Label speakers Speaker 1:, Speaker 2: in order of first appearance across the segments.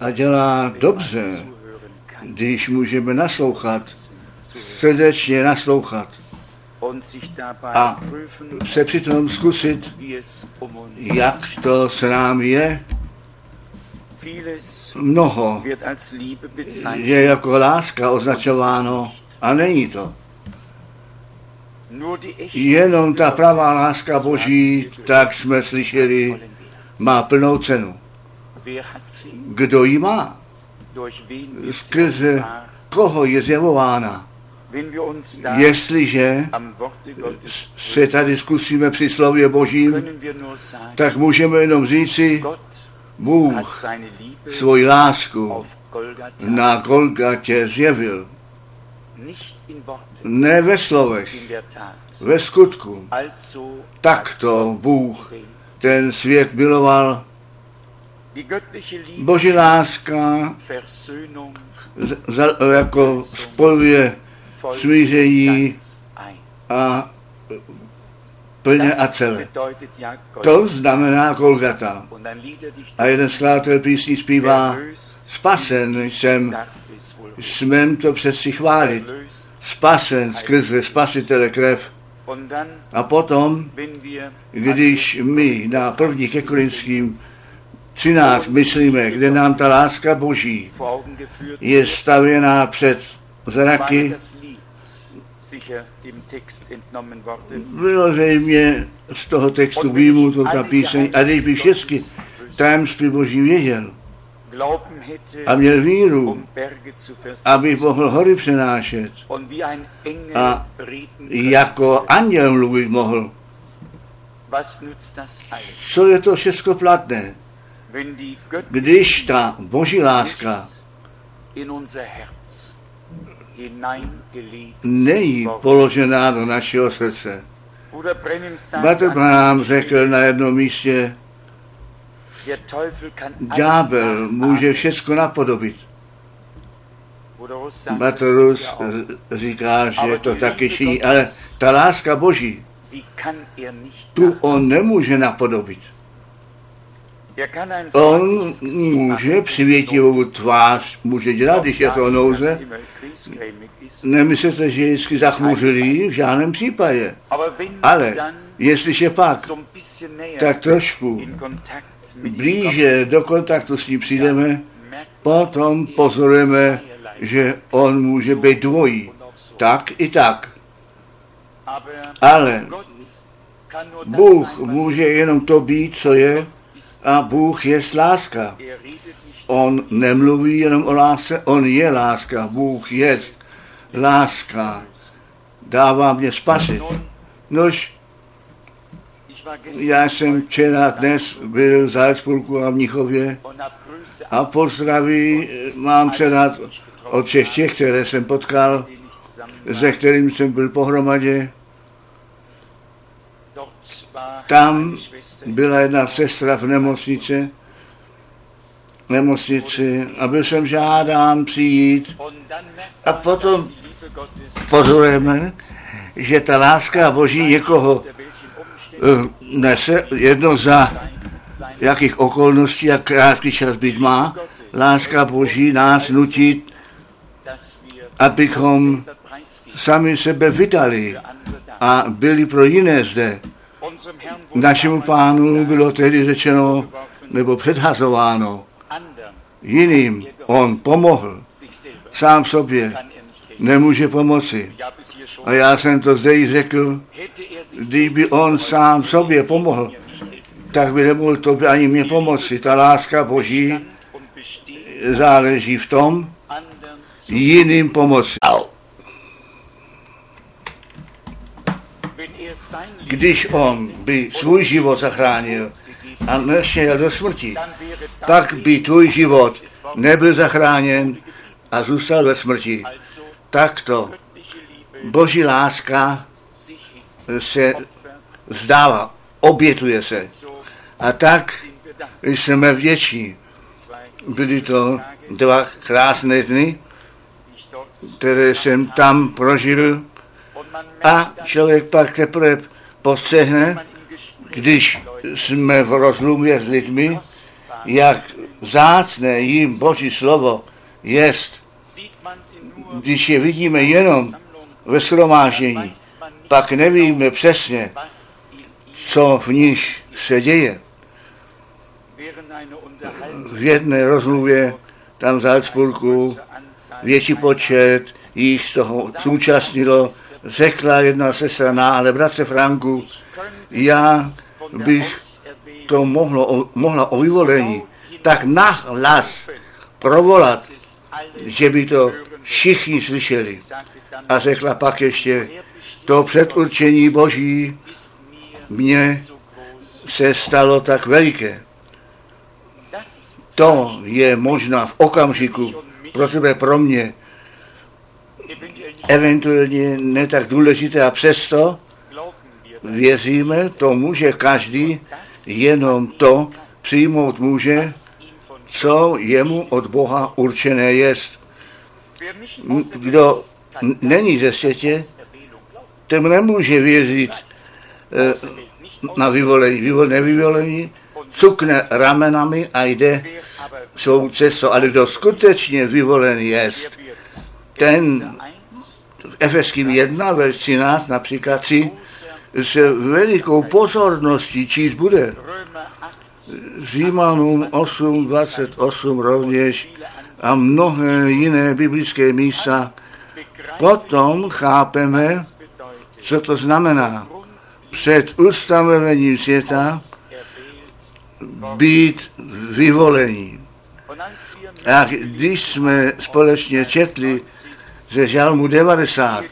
Speaker 1: A dělá dobře, když můžeme naslouchat, srdečně naslouchat a se přitom zkusit, jak to s námi je. Mnoho je jako láska označováno a není to. Jenom ta pravá láska Boží, tak jsme slyšeli, má plnou cenu. Kdo ji má? Skrze koho je zjevována? Jestliže se tady zkusíme při slově Božím, tak můžeme jenom říci, Bůh svoji lásku na Golgatě zjevil. Ne ve slovech, ve skutku. Takto Bůh ten svět miloval. Boží láska jako spojuje smíření a plně a celé. To znamená Golgata. A jeden skladatel písní zpívá, spasen jsem, smem to přeci chválit, spasen skrze spasitele krev. A potom, když my na první ke Korinským 13 myslíme, kde nám ta láska Boží je stavěná před zraky, bylo zřejmě z toho textu výjimuto ta píseň, a když by všechny tajemství Boží věděl a měl víru, aby mohl hory přenášet a jako anděl mluvit mohl, co je to všechno platné, když ta Boží láska nejí položená do našeho srdce. Bratr Branham řekl na jednom místě, ďábel může všechno napodobit. Batorus říká, že to taky činí, ale ta láska Boží, tu on nemůže napodobit. On může přivětivou tvář může dělat, když je to nouze. Nemyslete, že je vždycky zachmuřilý, v žádném případě. Ale jestliže pak tak trošku blíže do kontaktu s ním přijdeme, potom pozorujeme, že on může být dvojí. Tak i tak. Ale Bůh může jenom to být, co je, a Bůh je láska. On nemluví jenom o lásce, on je láska. Bůh je láska. Dává mě spasit. Nož, já jsem včera dnes byl v Salzburgu a v Mnichově a pozdraví mám předat od všech těch, které jsem potkal, se kterým jsem byl pohromadě. Tam byla jedna sestra v nemocnici, nemocnici a byl jsem žádám přijít a potom pozorujeme, že ta láska Boží někoho uh, nese jedno za jakých okolností, jak krátký čas být má. Láska Boží nás nutí, abychom sami sebe vydali a byli pro jiné zde. Našemu pánu bylo tehdy řečeno, nebo předhazováno, jiným on pomohl, sám sobě nemůže pomoci. A já jsem to zde i řekl, kdyby on sám sobě pomohl, tak by nemohl to by ani mě pomoci. Ta láska Boží záleží v tom, jiným pomoci. Když on by svůj život zachránil a nešel do smrti, pak by tvůj život nebyl zachráněn a zůstal ve smrti. Takto Boží láska se vzdává, obětuje se. A tak jsme vděční. Byly to dva krásné dny, které jsem tam prožil a člověk pak teprve postřehne, když jsme v rozlumě s lidmi, jak zácné jim Boží slovo jest, když je vidíme jenom ve shromáždění, pak nevíme přesně, co v nich se děje. V jedné rozmluvě tam v Salzburgu větší počet jich z toho zúčastnilo, řekla jedna sestra, na, ale bratře Franku, já bych to mohlo, mohla o vyvolení tak nahlas provolat, že by to všichni slyšeli. A řekla pak ještě, to předurčení Boží mně se stalo tak veliké. To je možná v okamžiku pro tebe, pro mě, eventuálně ne tak důležité a přesto věříme tomu, že každý jenom to přijmout může, co jemu od Boha určené jest. Kdo není ze světě, ten nemůže věřit eh, na vyvolení. Vyvol, nevyvolení cukne ramenami a jde svou cestou. Ale kdo skutečně vyvolený jest, ten Efeským 1, verš 13 například 3, s velikou pozorností číst bude. Římanům 8, 28 rovněž a mnohé jiné biblické místa. Potom chápeme, co to znamená. Před ustanovením světa být vyvolení. A když jsme společně četli ze žalmu 90,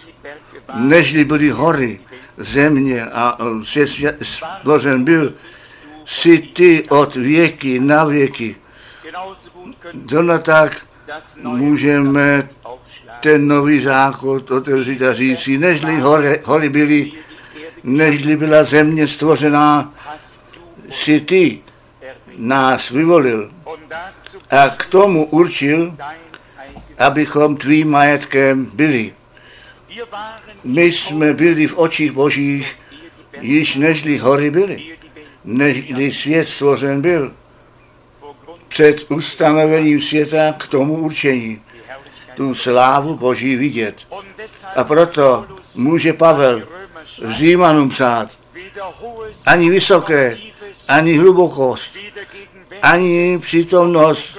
Speaker 1: nežli byly hory, země a svět stvořen byl, si ty od věky na věky. Zrovna tak můžeme ten nový zákon otevřít a říct si, nežli hory, hory byly, nežli byla země stvořená, si ty nás vyvolil a k tomu určil, abychom tvým majetkem byli. My jsme byli v očích božích, již nežli hory byli, nežli svět stvořen byl. Před ustanovením světa k tomu určení tu slávu Boží vidět. A proto může Pavel Římanům psát, ani vysoké, ani hlubokost, ani přítomnost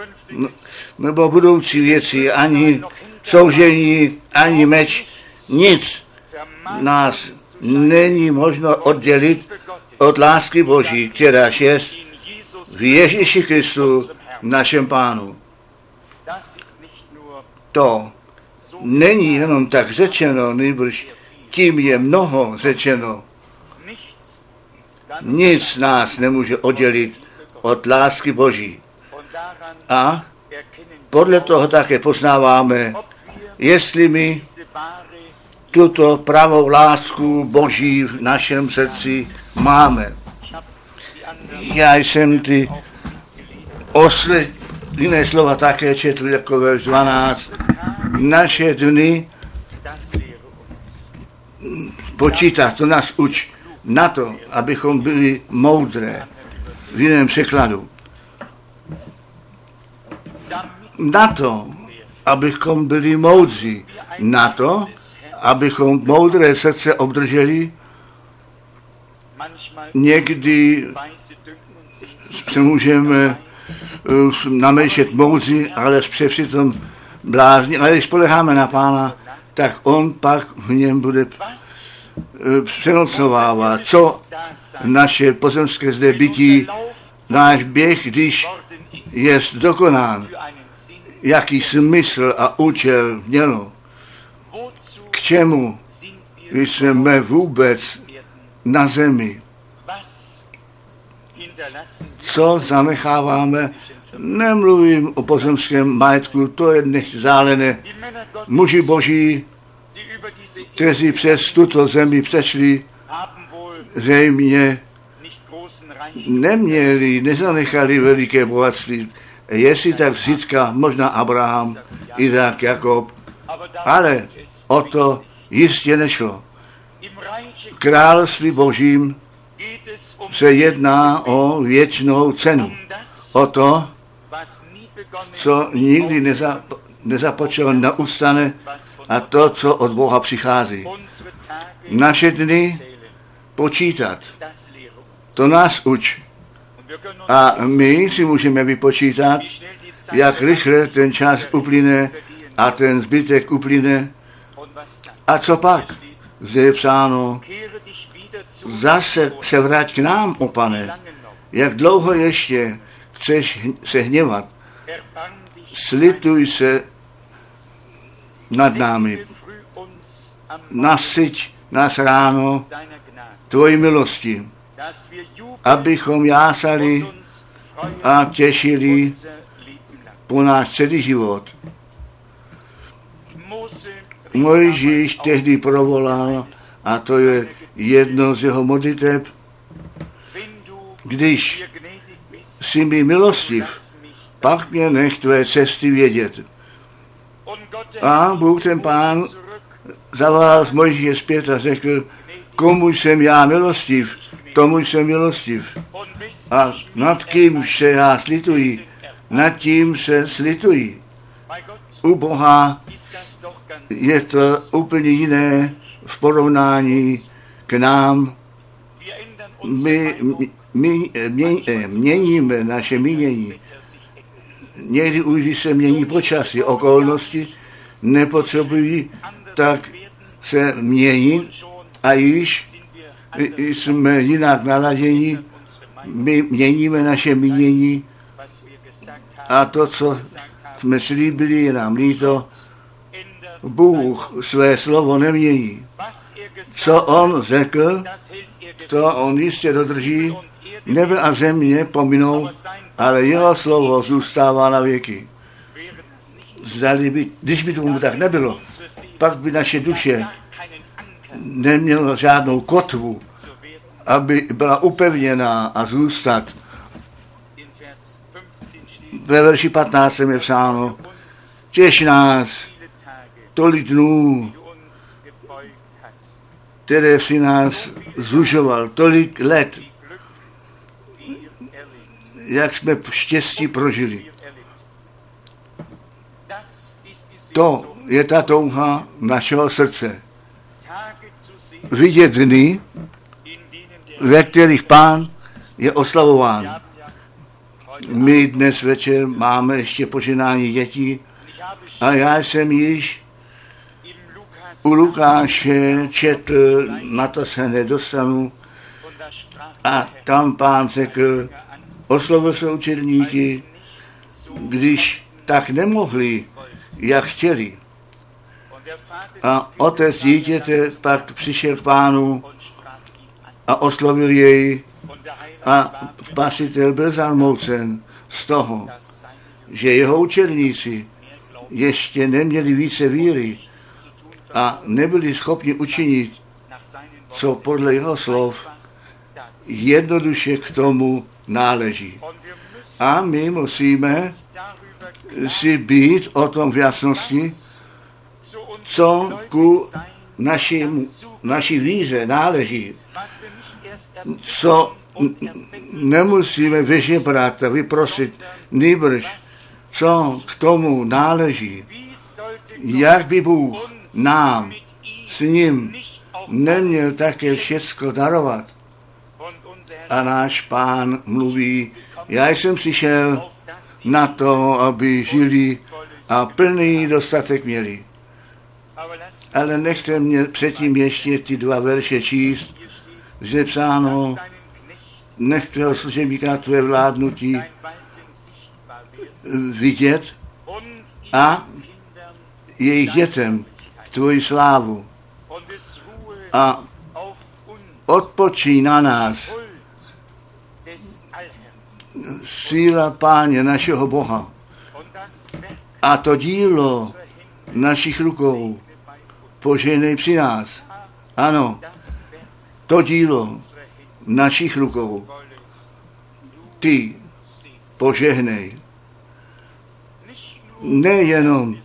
Speaker 1: nebo budoucí věci, ani soužení, ani meč, nic nás není možno oddělit od lásky Boží, která je v Ježíši Kristu, našem pánu. To není jenom tak řečeno, nejbrž tím je mnoho řečeno. Nic nás nemůže oddělit od lásky Boží. A podle toho také poznáváme, jestli my tuto pravou lásku Boží v našem srdci máme. Já jsem ty osle, jiné slova také četl jako verš 12. Naše dny počítat, to nás uč na to, abychom byli moudré v jiném překladu. Na to, abychom byli moudří. Na to, abychom moudré srdce obdrželi. Někdy se můžeme uh, namýšlet moudří, ale přitom blázni. Ale když spoleháme na Pána, tak On pak v něm bude uh, přenocovávat, co naše pozemské zde bytí, náš běh, když je dokonán, jaký smysl a účel mělo. K čemu jsme vůbec na zemi? Co zanecháváme? Nemluvím o pozemském majetku, to je nevzdálené. Muži boží, kteří přes tuto zemi přešli, zřejmě neměli, nezanechali veliké bohatství. Jestli tak vždycka, možná Abraham, Izák, Jakob, ale o to jistě nešlo. V království božím se jedná o věčnou cenu. O to, co nikdy neza, nezapočalo, neustane a to, co od Boha přichází. Naše dny počítat, to nás uč. A my si můžeme vypočítat, jak rychle ten čas uplyne a ten zbytek uplyne. A co pak? Zde je psáno, zase se vrať k nám, o pane. Jak dlouho ještě chceš se hněvat? Slituj se nad námi. Nasyť nás ráno tvojí milosti, abychom jásali a těšili po náš celý život. Mojžíš tehdy provolal, a to je jedno z jeho modliteb, když si mi milostiv, pak mě nech tvé cesty vědět. A Bůh ten pán zavolal z Mojžíše zpět a řekl, komu jsem já milostiv, tomu jsem milostiv. A nad kým se já slituji, nad tím se slituji. U Boha je to úplně jiné v porovnání k nám. My, my mě, měníme naše mínění. Někdy už se mění počasí, okolnosti nepotřebují tak se měnit a již jsme jinak naladěni, my měníme naše mínění a to, co jsme slíbili, je nám líto, Bůh své slovo nemění. Co on řekl, to on jistě dodrží, nebe a země pominou, ale jeho slovo zůstává na věky. Zdali by, když by tomu tak nebylo, pak by naše duše neměla žádnou kotvu, aby byla upevněná a zůstat. Ve verši 15 je psáno, těž nás tolik dnů, které si nás zužoval, tolik let, jak jsme štěstí prožili. To je ta touha našeho srdce. Vidět dny, ve kterých pán je oslavován. My dnes večer máme ještě poženání dětí a já jsem již u Lukáše četl, na to se nedostanu, a tam pán řekl, oslovil se učedníky, když tak nemohli, jak chtěli. A otec dítěte pak přišel k pánu a oslovil jej a spasitel byl zarmoucen z toho, že jeho učedníci ještě neměli více víry a nebyli schopni učinit, co podle jeho slov jednoduše k tomu náleží. A my musíme si být o tom v jasnosti, co ku naší, naší víře náleží, co nemusíme vyžebrat a vyprosit, nýbrž, co k tomu náleží, jak by Bůh nám s ním neměl také všecko darovat. A náš pán mluví, já jsem přišel na to, aby žili a plný dostatek měli. Ale nechte mě předtím ještě ty dva verše číst, že psáno, nechte ho služebníka tvé vládnutí vidět a jejich dětem tvoji slávu. A odpočí na nás. Síla Páně našeho Boha a to dílo našich rukou poženej při nás. Ano, to dílo našich rukou ty požehnej. Nejenom,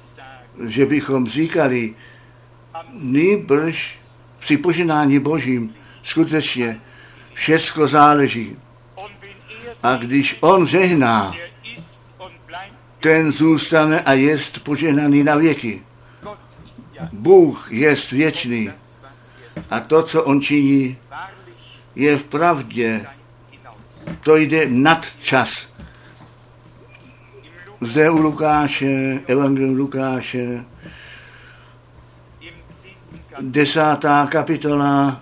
Speaker 1: že bychom říkali, nýbrž při poženání Božím skutečně všecko záleží. A když On žehná ten zůstane a jest požehnaný na věky. Bůh jest věčný a to, co on činí, je v pravdě. To jde nad čas. Zde u Lukáše, Evangelium Lukáše, desátá kapitola,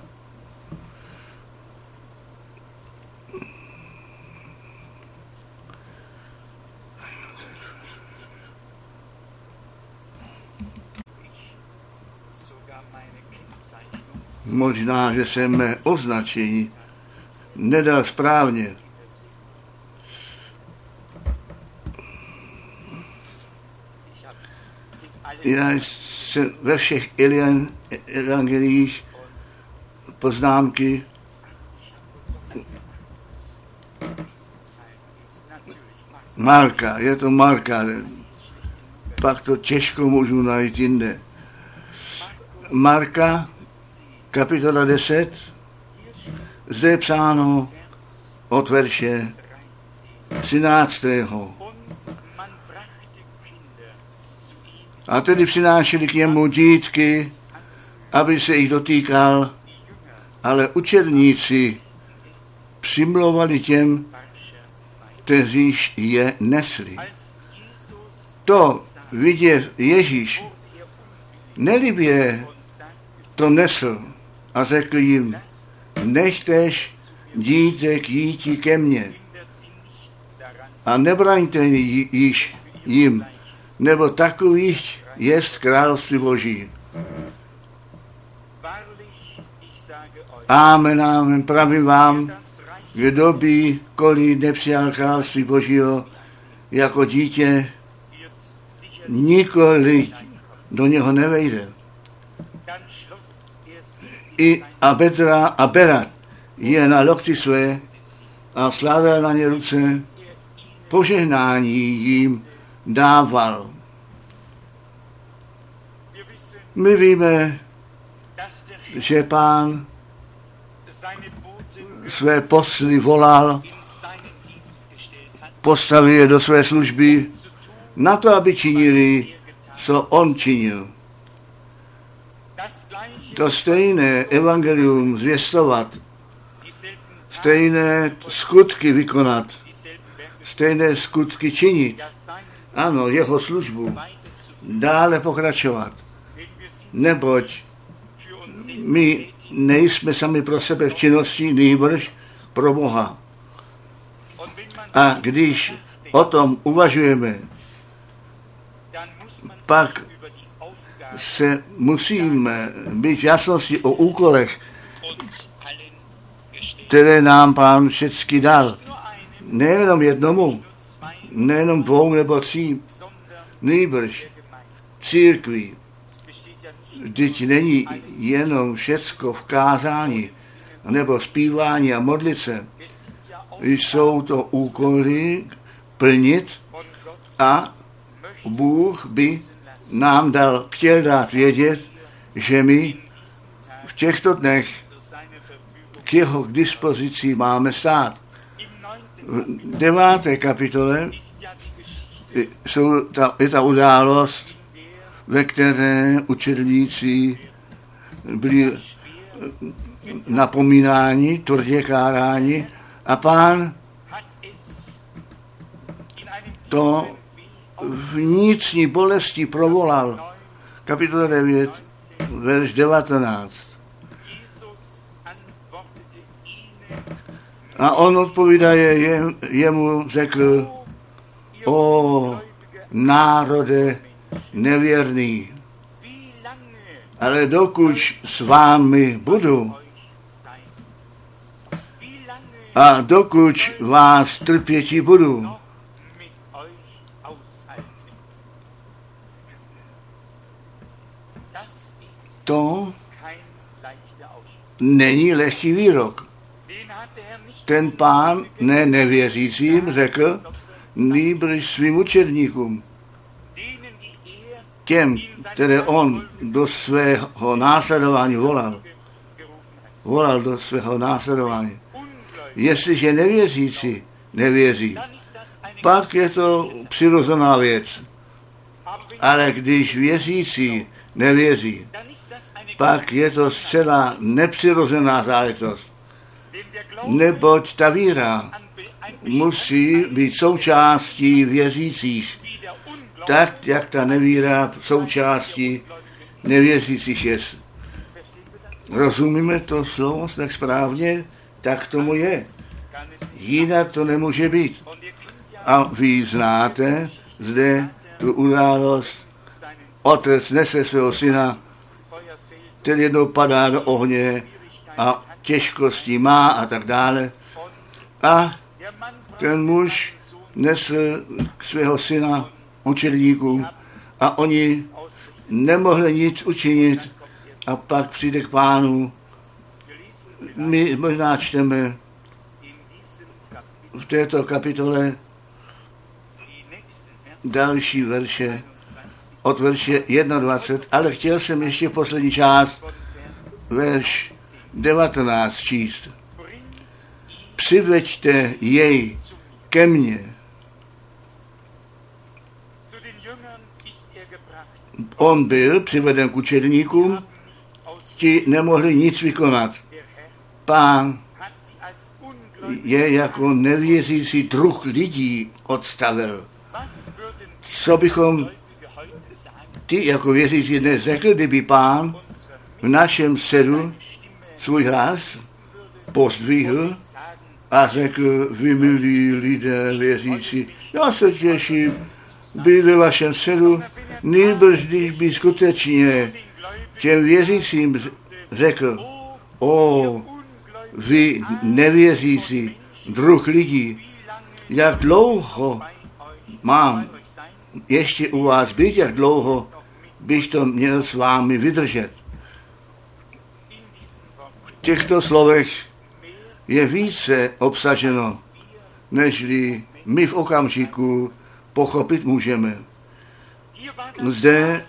Speaker 1: Možná, že jsem označení nedal správně. Já jsem ve všech evangelích poznámky Marka, je to Marka, pak to těžko můžu najít jinde. Marka kapitola 10, zde je psáno od verše 13. A tedy přinášeli k němu dítky, aby se jich dotýkal, ale učedníci přimlouvali těm, kteříž je nesli. To vidět Ježíš nelibě to nesl, a řekl jim, nechtěš dítek jíti ke mně a nebraňte již jim, nebo takových jest království Boží. Amen, amen, pravím vám, kdo by koli nepřijal království Božího jako dítě, nikoli do něho nevejde i a Petra a Berat je na lokti své a sládal na ně ruce, požehnání jim dával. My víme, že pán své posly volal, postavil je do své služby na to, aby činili, co on činil to stejné evangelium zvěstovat, stejné skutky vykonat, stejné skutky činit. Ano, jeho službu dále pokračovat. Neboť my nejsme sami pro sebe v činnosti, nýbrž pro Boha. A když o tom uvažujeme, pak se musíme být jasnosti o úkolech, které nám pán všechny dal. Nejenom jednomu, nejenom dvou nebo tří, nejbrž církví. Vždyť není jenom všecko v kázání, nebo zpívání a modlice. Jsou to úkoly plnit a Bůh by nám dal, chtěl dát vědět, že my v těchto dnech k jeho k dispozici máme stát. V deváté kapitole jsou ta, je ta událost, ve které učedlíci byli napomínáni, tvrdě káráni a pán to vnitřní bolesti provolal. Kapitola 9, verš 19. A on odpovídaje je, jemu řekl, o národe nevěrný, ale dokud s vámi budu a dokud vás trpěti budu, to není lehký výrok. Ten pán ne nevěřícím řekl, nýbrž svým učedníkům, těm, které on do svého následování volal, volal do svého následování. Jestliže nevěřící nevěří, pak je to přirozená věc. Ale když věřící nevěří, pak je to zcela nepřirozená záležitost. Neboť ta víra musí být součástí věřících, tak jak ta nevíra součástí nevěřících je. Rozumíme to slovo tak správně? Tak tomu je. Jinak to nemůže být. A vy znáte zde tu událost. Otec nese svého syna, ten jednou padá do ohně a těžkosti má a tak dále. A ten muž nesl svého syna učedníkům a oni nemohli nic učinit a pak přijde k pánu. My možná čteme v této kapitole další verše od verše 21, ale chtěl jsem ještě poslední část, verš 19 číst. Přiveďte jej ke mně. On byl přiveden k učedníkům, ti nemohli nic vykonat. Pán je jako nevěřící druh lidí odstavil. Co bychom ty jako věřící dnes řekli, kdyby pán v našem sedu svůj hlas pozdvihl a řekl, vy milí lidé věřící, já se těším, být ve vašem sedu, nýbrž když by skutečně těm věřícím řekl, o, vy nevěřící, druh lidí, jak dlouho mám ještě u vás být, jak dlouho bych to měl s vámi vydržet. V těchto slovech je více obsaženo, nežli my v okamžiku pochopit můžeme. Zde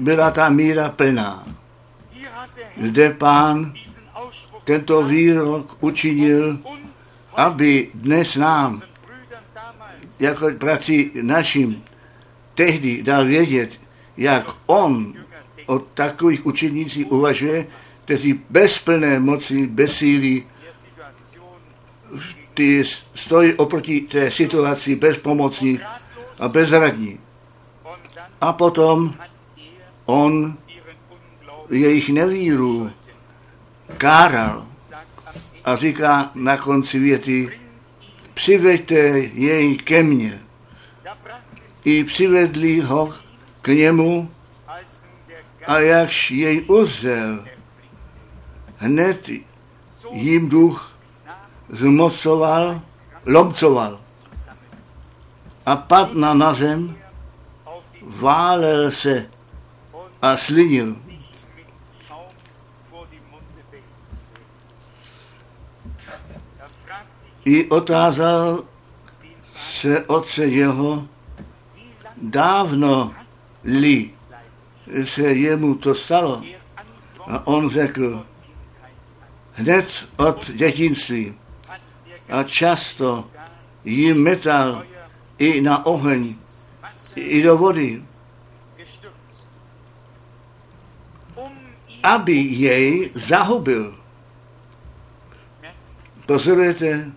Speaker 1: byla ta míra plná. Zde pán tento výrok učinil, aby dnes nám, jako prací našim, tehdy dal vědět, jak on o takových učenících uvažuje, kteří bez plné moci, bez síly, ty stojí oproti té situaci bezpomocní a bezradní. A potom on jejich nevíru káral a říká na konci věty, přiveďte jej ke mně. I přivedli ho k němu a jakž jej uzřel, hned jim duch zmocoval, lomcoval a padl na zem, válel se a slinil. I otázal se otce jeho, dávno li se jemu to stalo. A on řekl, hned od dětinství. A často jim metal i na oheň, i do vody, aby jej zahubil. Pozorujete,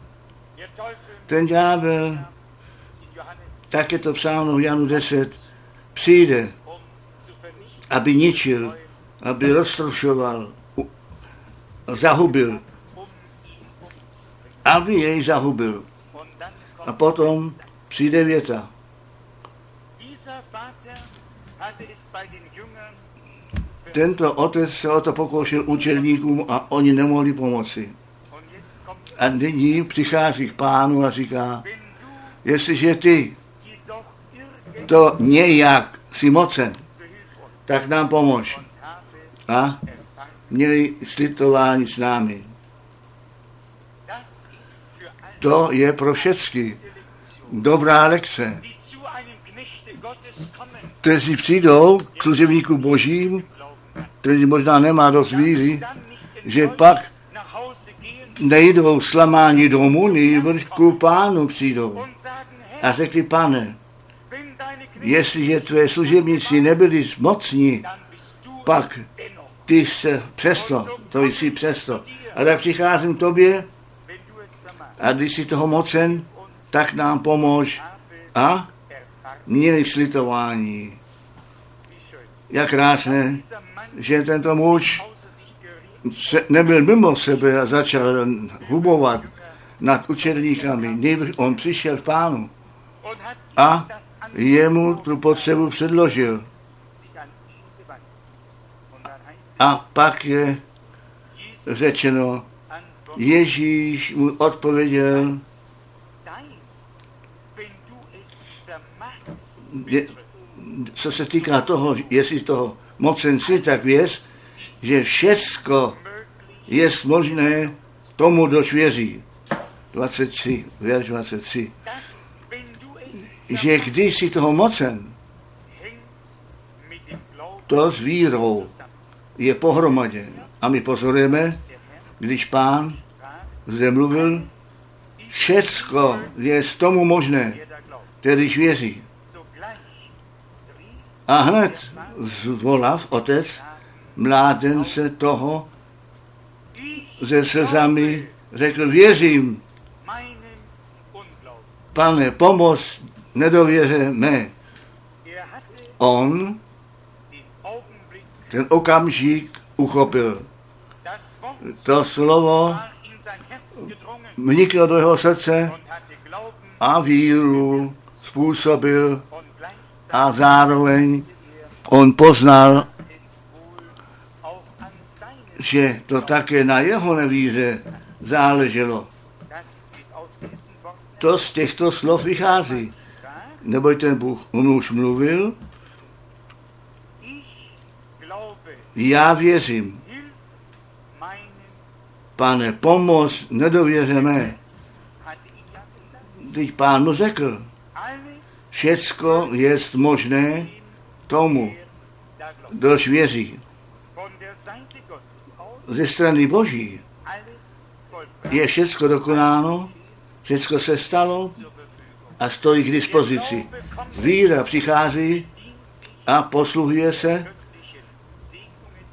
Speaker 1: ten ďábel, tak je to psáno v Janu 10, přijde, aby ničil, aby roztrušoval, zahubil, aby jej zahubil. A potom přijde věta. Tento otec se o to pokoušel učelníkům a oni nemohli pomoci. A nyní přichází k pánu a říká, jestliže ty to nějak si mocen, tak nám pomož. A měli slitování s námi. To je pro všechny dobrá lekce. Kteří přijdou k služebníku božím, kteří možná nemá dost víry, že pak nejdou slamání domů, nejbrž ku pánu přijdou a řekli, pane, jestliže tvé služebníci nebyli mocní, pak ty se přesto, to jsi přesto. A tak přicházím k tobě a když jsi toho mocen, tak nám pomož a měli slitování. Jak krásné, že tento muž se, nebyl mimo sebe a začal hubovat nad učerníkami. On přišel k pánu a jemu tu potřebu předložil. A pak je řečeno, Ježíš mu odpověděl, je, co se týká toho, jestli toho mocen si, tak věř, že všecko je možné tomu, dož věří. 23, verš 23. Že když si toho mocen, to s vírou je pohromadě. A my pozorujeme, když pán zde mluvil, všecko je z tomu možné, kterýž věří. A hned zvolav otec mládence toho ze slzami řekl, věřím, pane, pomoz nedověře mé. On ten okamžik uchopil. To slovo vniklo do jeho srdce a víru způsobil a zároveň on poznal, že to také na jeho nevíře záleželo. To z těchto slov vychází. Neboť ten Bůh už mluvil, já věřím, pane, pomoz nedověřeme. Teď pán mu řekl, všecko je možné tomu, kdož věří. Ze strany Boží je všecko dokonáno, všecko se stalo a stojí k dispozici. Víra přichází a posluhuje se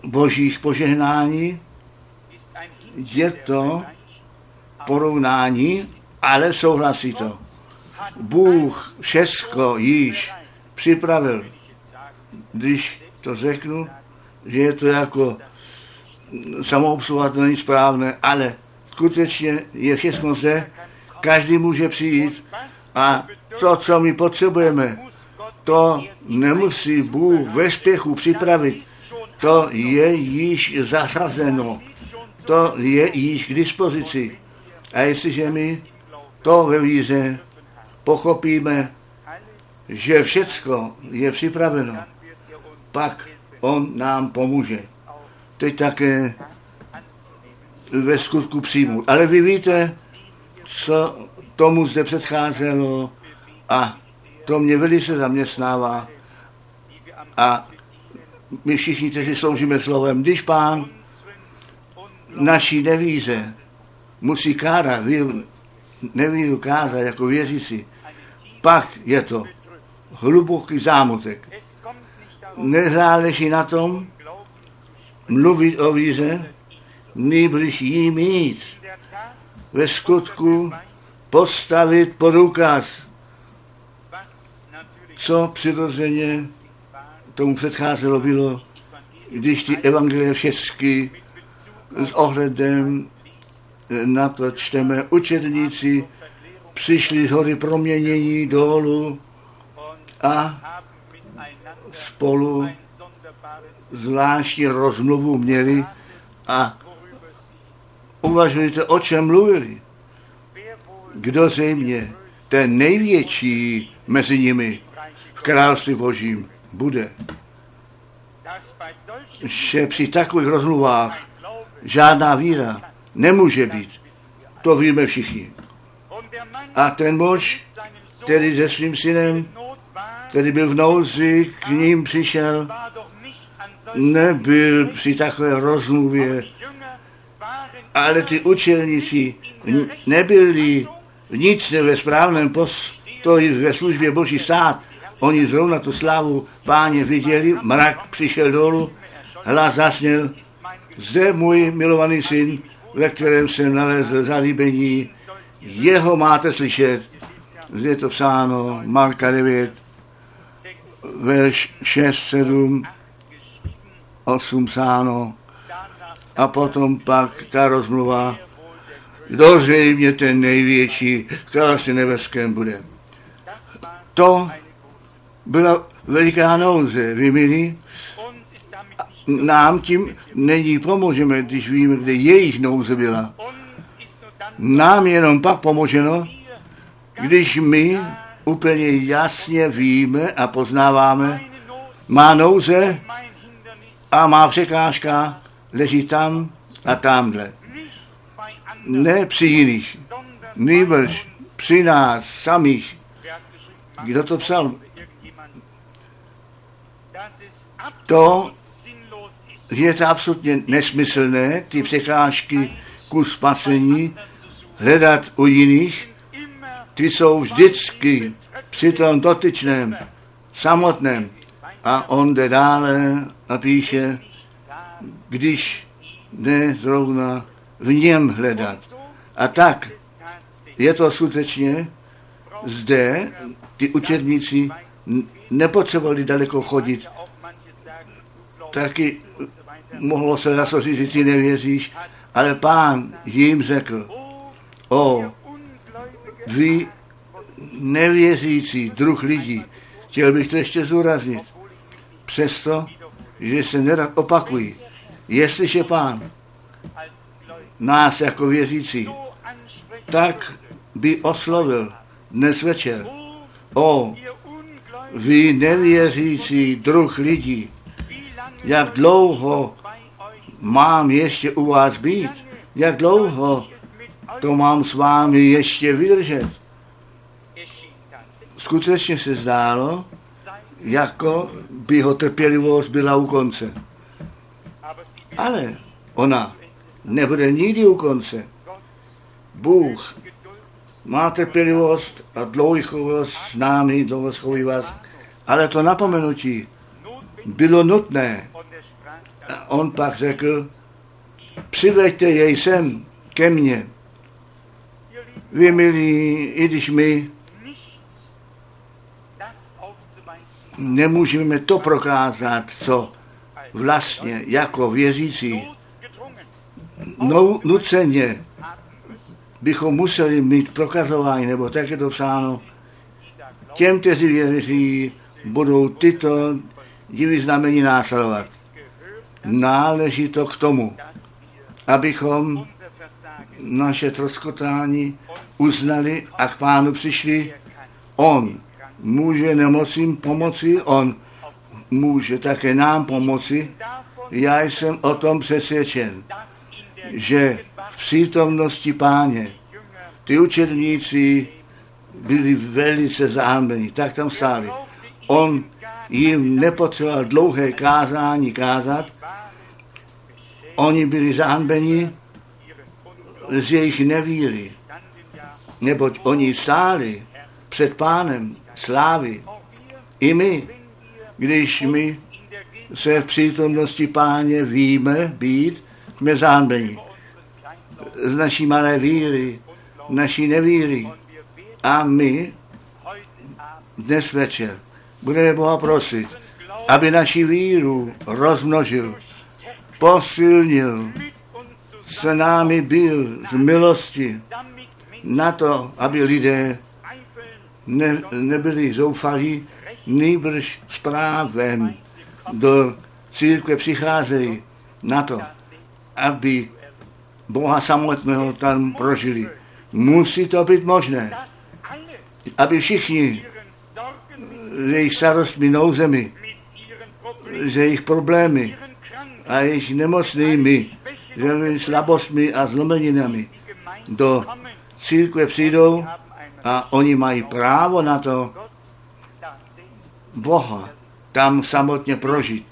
Speaker 1: božích požehnání. Je to porovnání, ale souhlasí to. Bůh všecko již připravil. Když to řeknu, že je to jako samoobsluha, to není správné, ale skutečně je všechno zde, každý může přijít a to, co my potřebujeme, to nemusí Bůh ve spěchu připravit. To je již zasazeno. To je již k dispozici. A jestliže my to ve víře pochopíme, že všecko je připraveno, pak on nám pomůže. Teď také ve skutku přijmout. Ale vy víte, co tomu zde předcházelo a to mě velice zaměstnává. A my všichni, kteří sloužíme slovem, když pán naší nevíze musí kárat, nevíru kázat jako věřící, pak je to hluboký zámotek. Nezáleží na tom mluvit o víře, nejbliž jí mít. Ve skutku postavit pod důkaz, co přirozeně tomu předcházelo bylo, když ty evangelie všechny s ohledem na to čteme, učedníci přišli z hory proměnění dolů a spolu zvláštní rozmluvu měli a uvažujte, o čem mluvili. Kdo zejmě ten největší mezi nimi v království božím bude. Že při takových rozmluvách žádná víra nemůže být. To víme všichni. A ten muž, který se svým synem, který byl v nouzi, k ním přišel, nebyl při takové rozmluvě, ale ty učelníci nebyli nic ve správném to i ve službě Boží stát. Oni zrovna tu slávu páně viděli, mrak přišel dolů, hlas zasněl, zde můj milovaný syn, ve kterém jsem nalezl zalíbení, jeho máte slyšet. Zde je to psáno, Marka 9, verš 6, 7, 8 psáno. A potom pak ta rozmluva, kdo zřejmě ten největší království nebeském bude. To byla veliká nouze, vy milí, nám tím není pomůžeme, když víme, kde jejich nouze byla. Nám jenom pak pomoženo, když my úplně jasně víme a poznáváme, má nouze a má překážka leží tam a tamhle. Ne při jiných, nejbrž při nás samých. Kdo to psal? To je to absolutně nesmyslné, ty překážky ku spasení, hledat u jiných, ty jsou vždycky při tom dotyčném, samotném. A on jde dále a píše, když ne zrovna v něm hledat. A tak je to skutečně zde, ty učedníci nepotřebovali daleko chodit. Taky mohlo se zase říct, že ty nevěříš, ale pán jim řekl, o, vy nevěřící druh lidí, chtěl bych to ještě zúraznit, přesto, že se nerad opakují, jestliže pán nás jako věřící, tak by oslovil dnes večer, o, vy nevěřící druh lidí, jak dlouho mám ještě u vás být, jak dlouho to mám s vámi ještě vydržet. Skutečně se zdálo, jako by jeho trpělivost byla u konce. Ale ona nebude nikdy u konce. Bůh má trpělivost a dlouhochovost s námi, dlouho vás, ale to napomenutí bylo nutné. A on pak řekl, přiveďte jej sem ke mně. Vy milí, i když my nemůžeme to prokázat, co vlastně jako věřící no, nuceně bychom museli mít prokazování, nebo tak je to psáno, těm, kteří věří, budou tyto divy znamení následovat. Náleží to k tomu, abychom naše troskotání uznali a k pánu přišli. On může nemocím pomoci, on může také nám pomoci. Já jsem o tom přesvědčen, že v přítomnosti páně ty učedníci byli velice zahambeni, tak tam stáli. On jim nepotřeboval dlouhé kázání kázat, oni byli zahanbeni z jejich nevíry, neboť oni stáli před pánem slávy. I my, když my se v přítomnosti páně víme být, zahanbeni z naší malé víry, naší nevíry. A my dnes večer budeme Boha prosit, aby naši víru rozmnožil, posilnil, s námi byl z milosti na to, aby lidé ne, nebyli zoufalí, nejbrž s právem do církve přicházejí na to, aby Boha samotného tam prožili. Musí to být možné, aby všichni s jejich starostmi, nouzemi, s jejich problémy a jejich nemocnými, s slabostmi a zlomeninami do církve přijdou a oni mají právo na to Boha tam samotně prožít.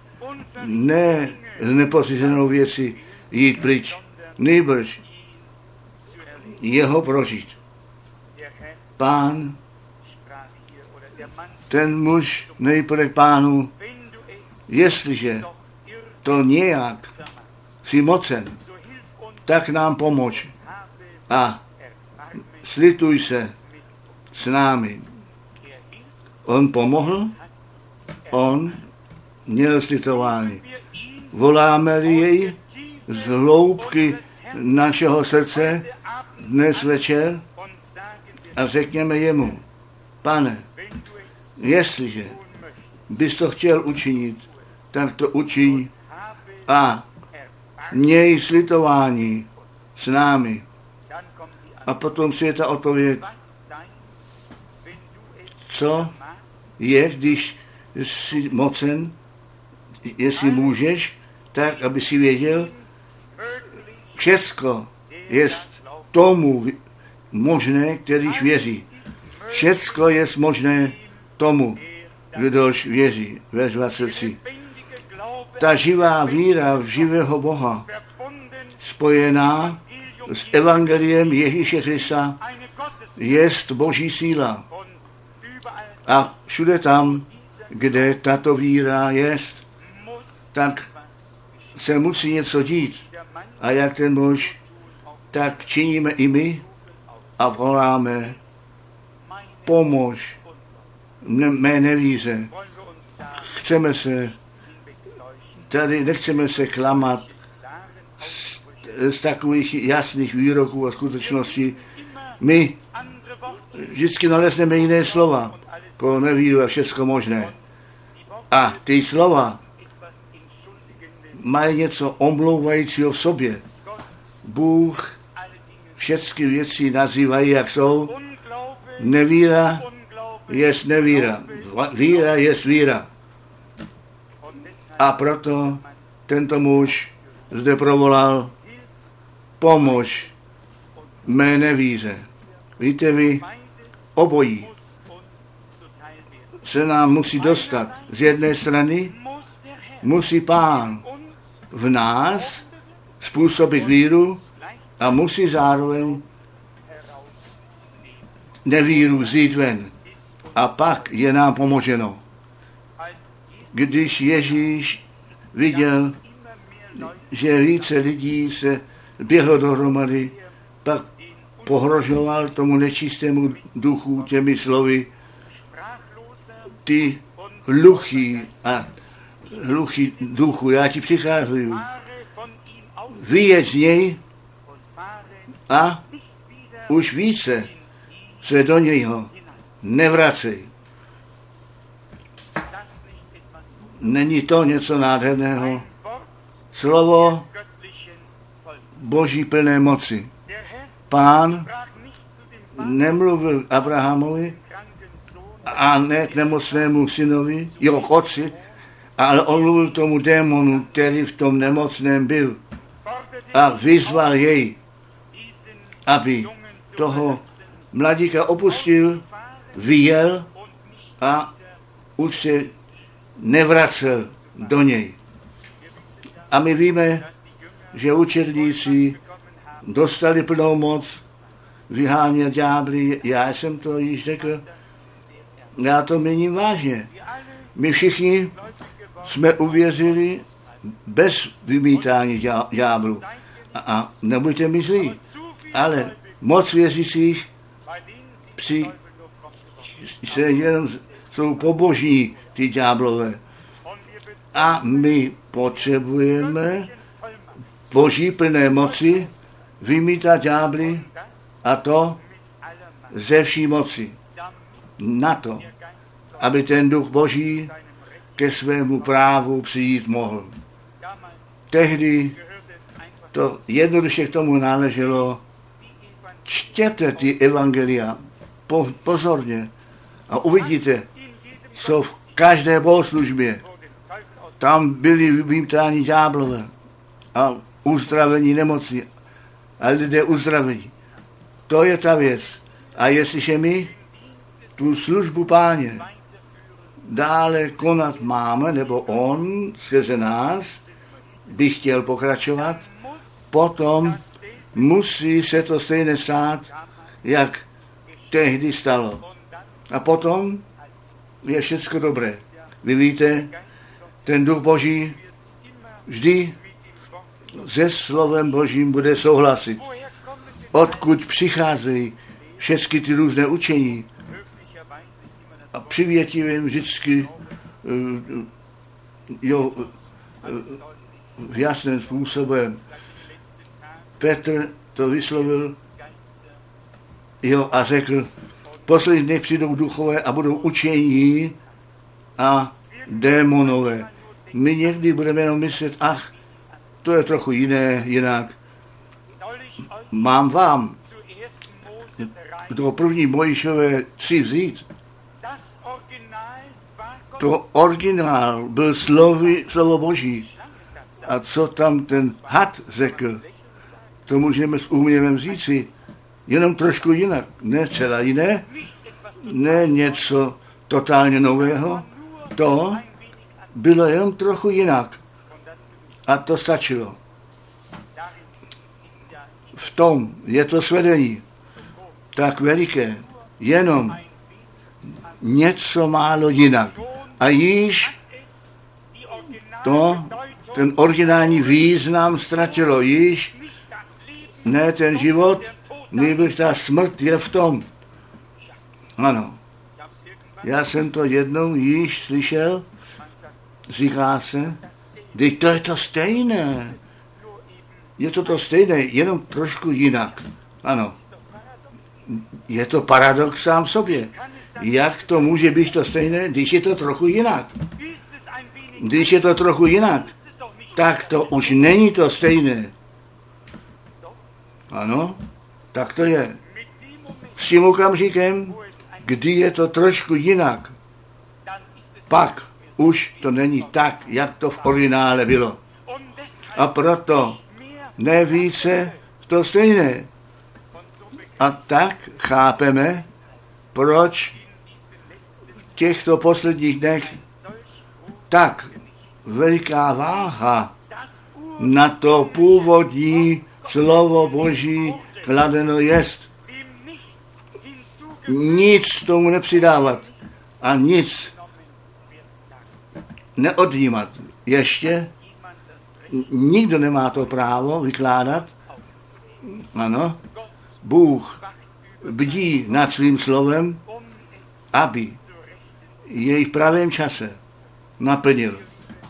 Speaker 1: Ne s nepořízenou věcí jít pryč, nejbrž jeho prožít. Pán ten muž nejprve pánu, jestliže to nějak si mocen, tak nám pomož a slituj se s námi. On pomohl, on měl slitování. Voláme-li jej z hloubky našeho srdce dnes večer a řekněme jemu, pane, jestliže bys to chtěl učinit, tak to učiň a měj slitování s námi. A potom si je ta odpověď, co je, když jsi mocen, jestli můžeš, tak, aby si věděl, všecko je tomu možné, kterýž věří. Všecko je možné tomu, kdož věří. Verš 23. Ta živá víra v živého Boha, spojená s evangeliem Ježíše Krista, jest boží síla. A všude tam, kde tato víra jest, tak se musí něco dít. A jak ten muž, tak činíme i my a voláme pomož mé nevíře. Chceme se, tady nechceme se klamat z, z takových jasných výroků a skutečností. My vždycky nalezneme jiné slova pro nevíru a všechno možné. A ty slova mají něco omlouvajícího v sobě. Bůh všechny věci nazývají, jak jsou. Nevíra je nevíra. Víra je víra. A proto tento muž zde provolal pomož mé nevíře. Víte vy, obojí se nám musí dostat. Z jedné strany musí pán v nás způsobit víru a musí zároveň nevíru vzít ven. A pak je nám pomoženo. Když Ježíš viděl, že více lidí se běhlo dohromady, pak pohrožoval tomu nečistému duchu těmi slovy, ty hluchý a hluchý duchu, já ti přicházím. Vyjeď z něj a už více se do něho nevracej. Není to něco nádherného? Slovo Boží plné moci. Pán nemluvil Abrahamovi a ne k nemocnému synovi, jeho otci, ale on mluvil tomu démonu, který v tom nemocném byl a vyzval jej, aby toho mladíka opustil, vyjel a už se nevracel do něj. A my víme, že učedníci dostali plnou moc vyhánět ďábly. Já jsem to již řekl. Já to měním vážně. My všichni jsme uvěřili bez vymítání ďáblu. A, a nebuďte mi zlí, ale moc věřících při, se jenom jsou pobožní ty ďáblové. A my potřebujeme boží plné moci vymítat ďábly a to ze vší moci. Na to, aby ten duch boží ke svému právu přijít mohl. Tehdy to jednoduše k tomu náleželo. Čtěte ty evangelia po, pozorně a uvidíte, co v každé bohoslužbě tam byli vymítáni ďáblové a uzdravení nemocní a lidé uzdravení. To je ta věc. A jestliže my tu službu páně dále konat máme, nebo on skrze nás by chtěl pokračovat, potom musí se to stejně stát, jak tehdy stalo. A potom je všecko dobré. Vy víte, ten duch Boží vždy se slovem Božím bude souhlasit. Odkud přicházejí všechny ty různé učení. A přivětivým vždycky eh, jo, eh, v jasném způsobem. Petr to vyslovil jo, a řekl, poslední dny přijdou duchové a budou učení a démonové. My někdy budeme jenom myslet, ach, to je trochu jiné, jinak. Mám vám do první Mojišové tři vzít. To originál byl slovy, slovo Boží. A co tam ten had řekl, to můžeme s úměvem říci, jenom trošku jinak. Ne celá jiné, ne něco totálně nového, to bylo jenom trochu jinak. A to stačilo. V tom je to svedení tak veliké, jenom něco málo jinak. A již to, ten originální význam ztratilo. Již ne ten život, nejbrž ta smrt je v tom. Ano. Já jsem to jednou již slyšel, říká se, teď to je to stejné. Je to to stejné, jenom trošku jinak. Ano. Je to paradox sám sobě. Jak to může být to stejné, když je to trochu jinak? Když je to trochu jinak, tak to už není to stejné. Ano, tak to je. S tím okamžikem, kdy je to trošku jinak, pak už to není tak, jak to v originále bylo. A proto ne více to stejné. A tak chápeme, proč těchto posledních dnech tak veliká váha na to původní slovo Boží kladeno jest. Nic tomu nepřidávat a nic neodjímat. Ještě nikdo nemá to právo vykládat. Ano, Bůh bdí nad svým slovem, aby jej v pravém čase naplnil.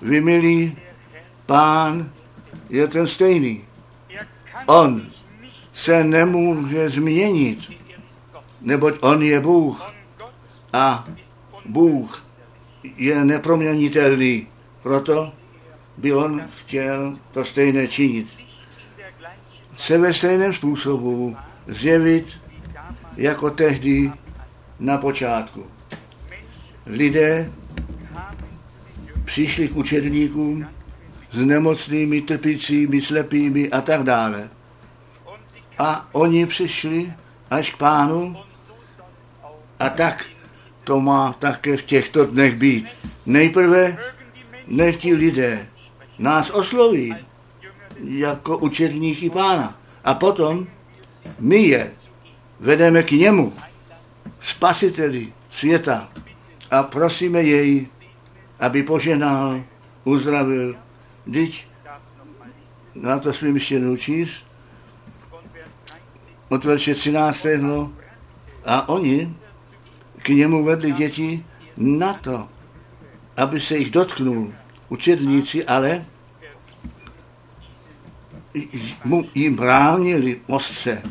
Speaker 1: Vy, milí, pán je ten stejný. On se nemůže změnit, neboť on je Bůh a Bůh je neproměnitelný. Proto by on chtěl to stejné činit. Se ve stejném způsobu zjevit jako tehdy na počátku. Lidé přišli k učedníkům s nemocnými, trpícími, slepými a tak dále. A oni přišli až k pánu a tak to má také v těchto dnech být. Nejprve nech ti lidé nás osloví jako učedníky pána. A potom my je vedeme k němu, spasiteli světa a prosíme jej, aby poženal, uzdravil. Teď na to smím ještě naučit. Od verše 13. A oni k němu vedli děti na to, aby se jich dotknul učedníci, ale mu jim bránili ostře.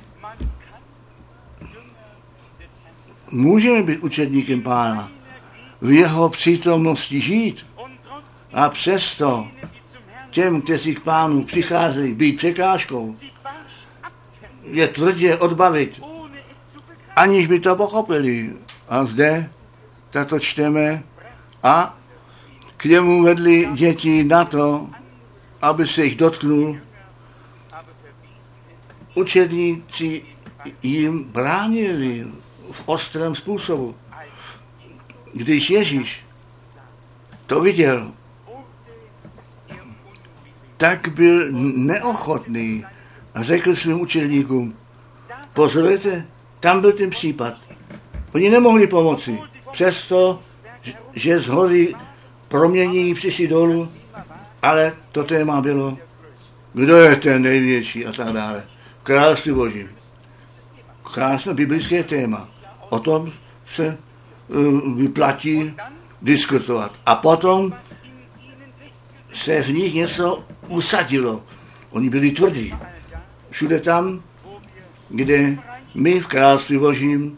Speaker 1: Můžeme být učedníkem pána, v jeho přítomnosti žít a přesto těm, kteří k pánu přicházejí, být překážkou, je tvrdě odbavit, aniž by to pochopili. A zde tato čteme a k němu vedli děti na to, aby se jich dotknul. Učedníci jim bránili v ostrém způsobu. Když Ježíš to viděl, tak byl neochotný a řekl svým učedníkům, pozorujete, tam byl ten případ. Oni nemohli pomoci, přesto, že z hory promění přišli dolů, ale to téma bylo, kdo je ten největší a tak dále. Království Boží. Krásné biblické téma. O tom se vyplatí diskutovat. A potom se v nich něco usadilo. Oni byli tvrdí. Všude tam, kde my v království Božím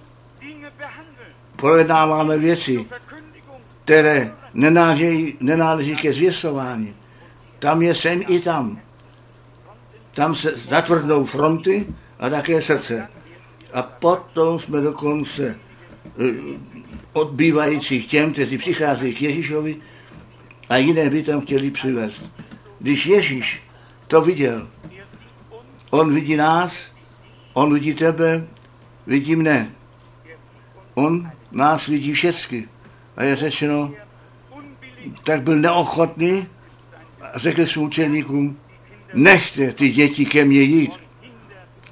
Speaker 1: projednáváme věci, které nenáleží, nenáleží ke zvěstování. Tam je sem i tam. Tam se zatvrdnou fronty a také srdce. A potom jsme dokonce eh, odbývajících těm, kteří přicházejí k Ježíšovi a jiné by tam chtěli přivést. Když Ježíš to viděl, on vidí nás, on vidí tebe, vidí mne. On nás vidí všechny. A je řečeno, tak byl neochotný a řekl svým učeníkům, nechte ty děti ke mně jít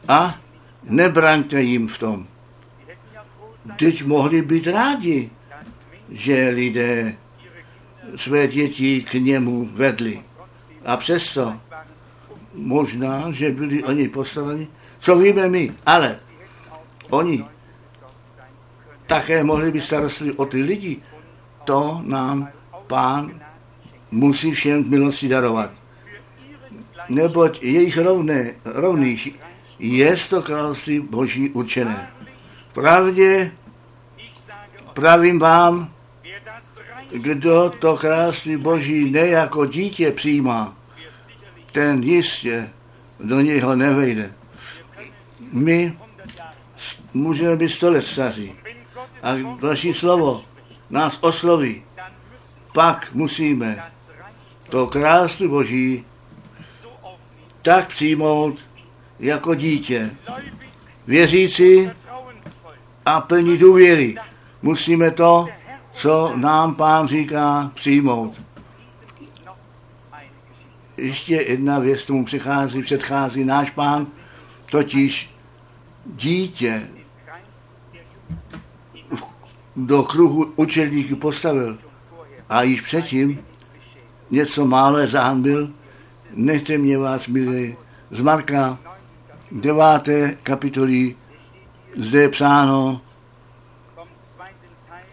Speaker 1: a nebraňte jim v tom. Teď mohli být rádi, že lidé své děti k němu vedli. A přesto možná, že byli oni postaveni, co víme my, ale oni také mohli být starostliví o ty lidi. To nám pán musí všem milosti darovat. Neboť jejich rovné, rovných je to království boží určené. Pravdě pravím vám, kdo to království boží ne jako dítě přijímá, ten jistě do něho nevejde. My můžeme být sto let staří a další slovo nás osloví, pak musíme to království boží tak přijmout jako dítě. Věřící a plní důvěry. Musíme to, co nám pán říká, přijmout. Ještě jedna věc tomu přichází, předchází náš pán, totiž dítě do kruhu učedníků postavil a již předtím něco málo zahambil, nechte mě vás, milí, z Marka 9. kapitoly, zde je psáno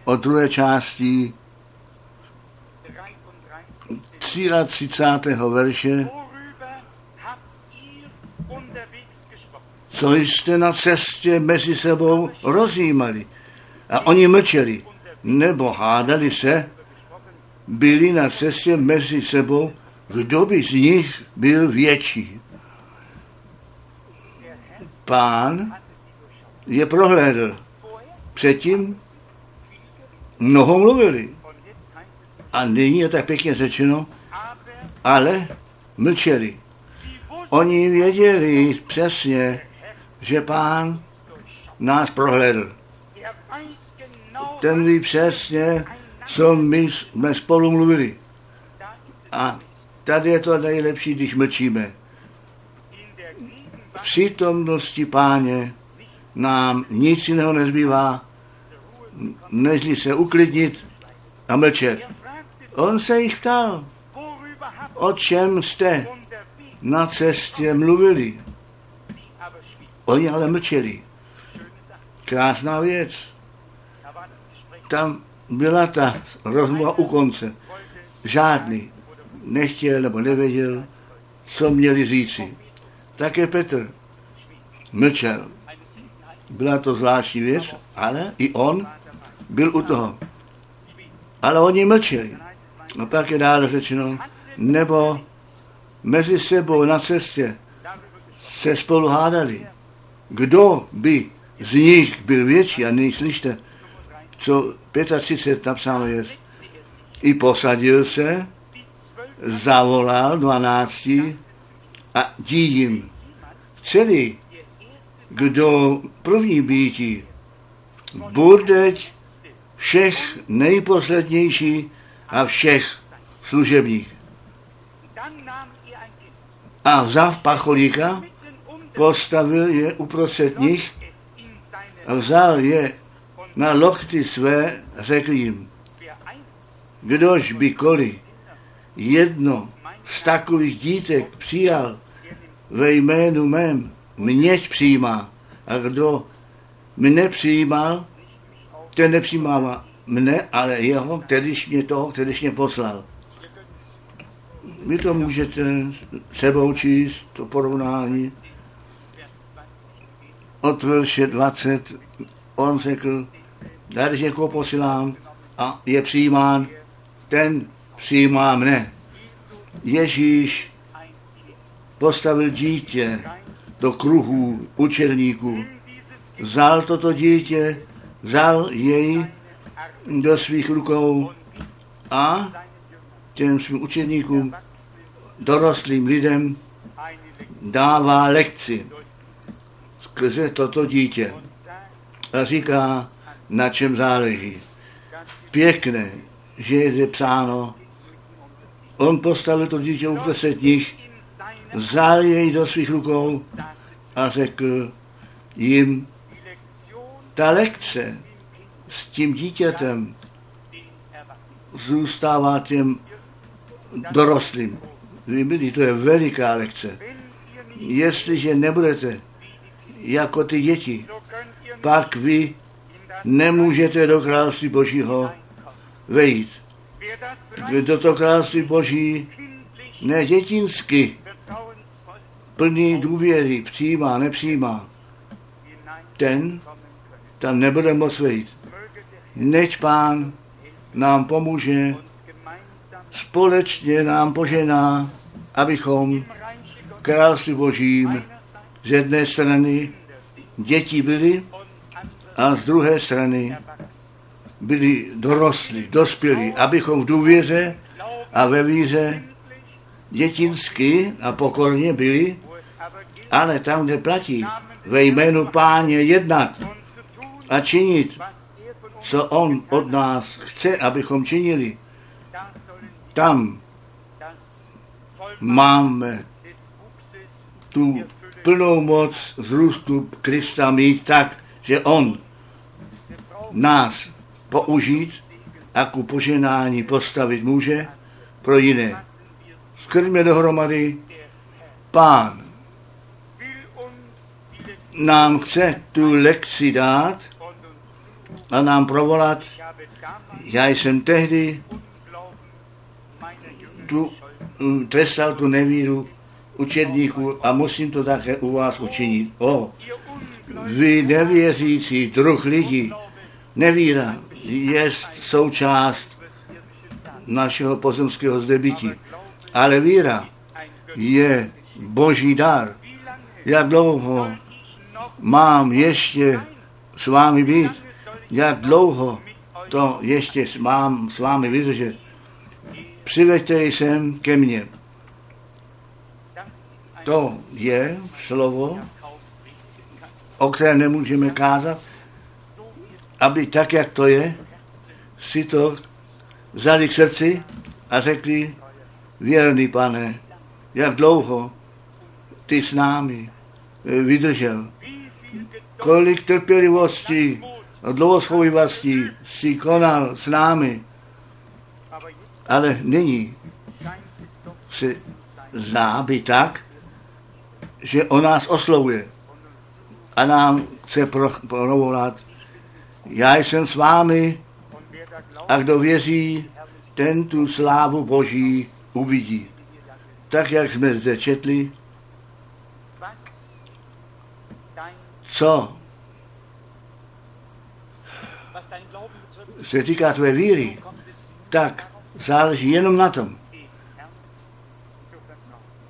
Speaker 1: o druhé části 33. verše, co jste na cestě mezi sebou rozjímali. A oni mlčeli, nebo hádali se, byli na cestě mezi sebou, kdo by z nich byl větší. Pán je prohlédl. Předtím mnoho mluvili. A nyní je tak pěkně řečeno, ale mlčeli. Oni věděli přesně, že pán nás prohlédl. Ten ví přesně, co my jsme spolu mluvili. A tady je to nejlepší, když mlčíme. V přítomnosti páně nám nic jiného nezbývá, než se uklidnit a mlčet. On se jich ptal, o čem jste na cestě mluvili. Oni ale mlčeli. Krásná věc. Tam byla ta rozmluva u konce. Žádný nechtěl nebo nevěděl, co měli říci. Také Petr mlčel. Byla to zvláštní věc, ale i on byl u toho. Ale oni mlčeli. A pak je dále řečeno, nebo mezi sebou na cestě se spolu hádali. Kdo by z nich byl větší, a nyní slyšte, co 35 napsáno je, i posadil se, zavolal dvanácti a jim, celý, kdo první býtí, bude všech nejposlednější a všech služebních. A vzav pacholíka, postavil je uprostřed nich a vzal je na lokty své, řekl jim, Kdož bykoli jedno z takových dítek přijal ve jménu mém, měť přijímá. A kdo mne přijímal, ten nepřijímá mne, ale jeho, kterýž mě toho, kterýž mě poslal. Vy to můžete sebou číst, to porovnání. Od verše 20 on řekl, když někoho posílám a je přijímán, ten přijímá mne. Ježíš postavil dítě do kruhu učerníků. Vzal toto dítě, vzal jej do svých rukou a těm svým učeníkům, dorostlým lidem, dává lekci skrze toto dítě. A říká, na čem záleží. Pěkné, že je psáno, on postavil to dítě uprostřed nich, vzal jej do svých rukou a řekl jim, ta lekce s tím dítětem zůstává těm dorostlým. Vy to je veliká lekce. Jestliže nebudete jako ty děti, pak vy nemůžete do království Božího vejít. Kdo to království Boží ne dětinsky, plný důvěry, přijímá, nepřijímá, ten tam nebude moc vejít. Neď pán nám pomůže, společně nám požená, abychom království božím z jedné strany děti byli a z druhé strany byli dorostli, dospělí, abychom v důvěře a ve víře dětinsky a pokorně byli, ale tam, kde platí, ve jménu páně jednat a činit, co on od nás chce, abychom činili, tam máme tu plnou moc zrůstu Krista mít tak, že on nás použít a ku poženání postavit může pro jiné. Skrňme dohromady, pán nám chce tu lekci dát a nám provolat. Já jsem tehdy tu, trestal tu nevíru učedníků a musím to také u vás učinit. O, vy nevěřící druh lidí, nevíra je součást našeho pozemského zdebytí. Ale víra je boží dar. Jak dlouho mám ještě s vámi být? Jak dlouho to ještě mám s vámi vydržet? Přiveďte jsem ke mně. To je slovo, o kterém nemůžeme kázat, aby tak, jak to je, si to vzali k srdci a řekli, věrný pane, jak dlouho ty s námi vydržel. Kolik trpělivosti a dlouhoschovivostí si konal s námi. Ale nyní se zdá by tak, že on nás oslovuje a nám chce provolat. Já jsem s vámi a kdo věří, ten tu slávu Boží uvidí. Tak, jak jsme zde četli, co se týká tvé víry, tak záleží jenom na tom,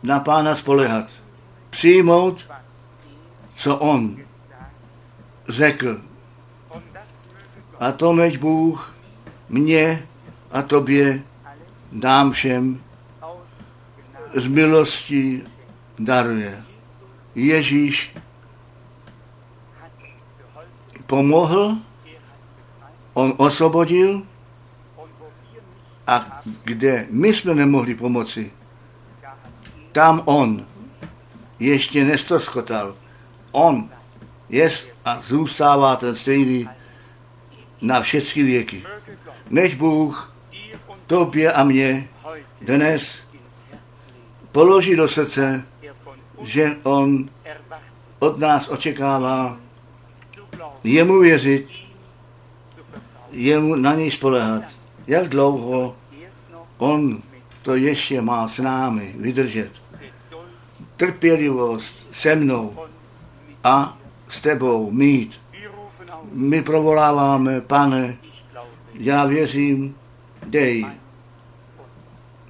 Speaker 1: na pána spolehat, přijmout, co on řekl. A to meď Bůh mě a tobě nám všem z milosti daruje. Ježíš pomohl, on osvobodil a kde my jsme nemohli pomoci, tam on ještě nestoskotal. On je a zůstává ten stejný na všechny věky. Než Bůh tobě a mě dnes položí do srdce, že on od nás očekává jemu věřit, jemu na něj spolehat. Jak dlouho on to ještě má s námi vydržet. Trpělivost se mnou a s tebou mít. My provoláváme, pane, já věřím, dej.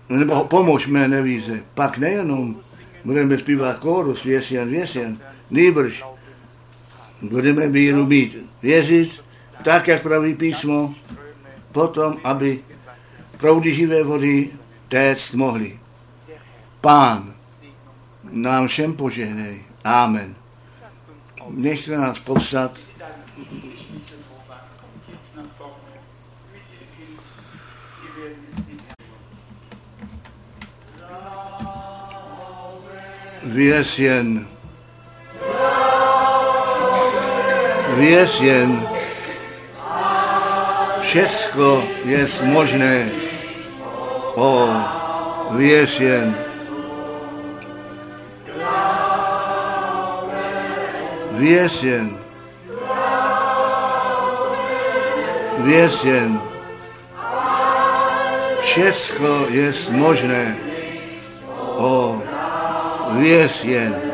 Speaker 1: Nebo pomož mé nevíze. Pak nejenom budeme zpívat kórus, věsien, věsien, nýbrž budeme víru mít. Věřit, tak, jak praví písmo, potom, aby proudy živé vody téct mohli. Pán nám všem požehnej. Amen. Nechte nás povstat. Věř jen. Jen. Všecko je možné. O, věř jen. Věř jen. Věř jen. Všecko je možné. O, věř jen.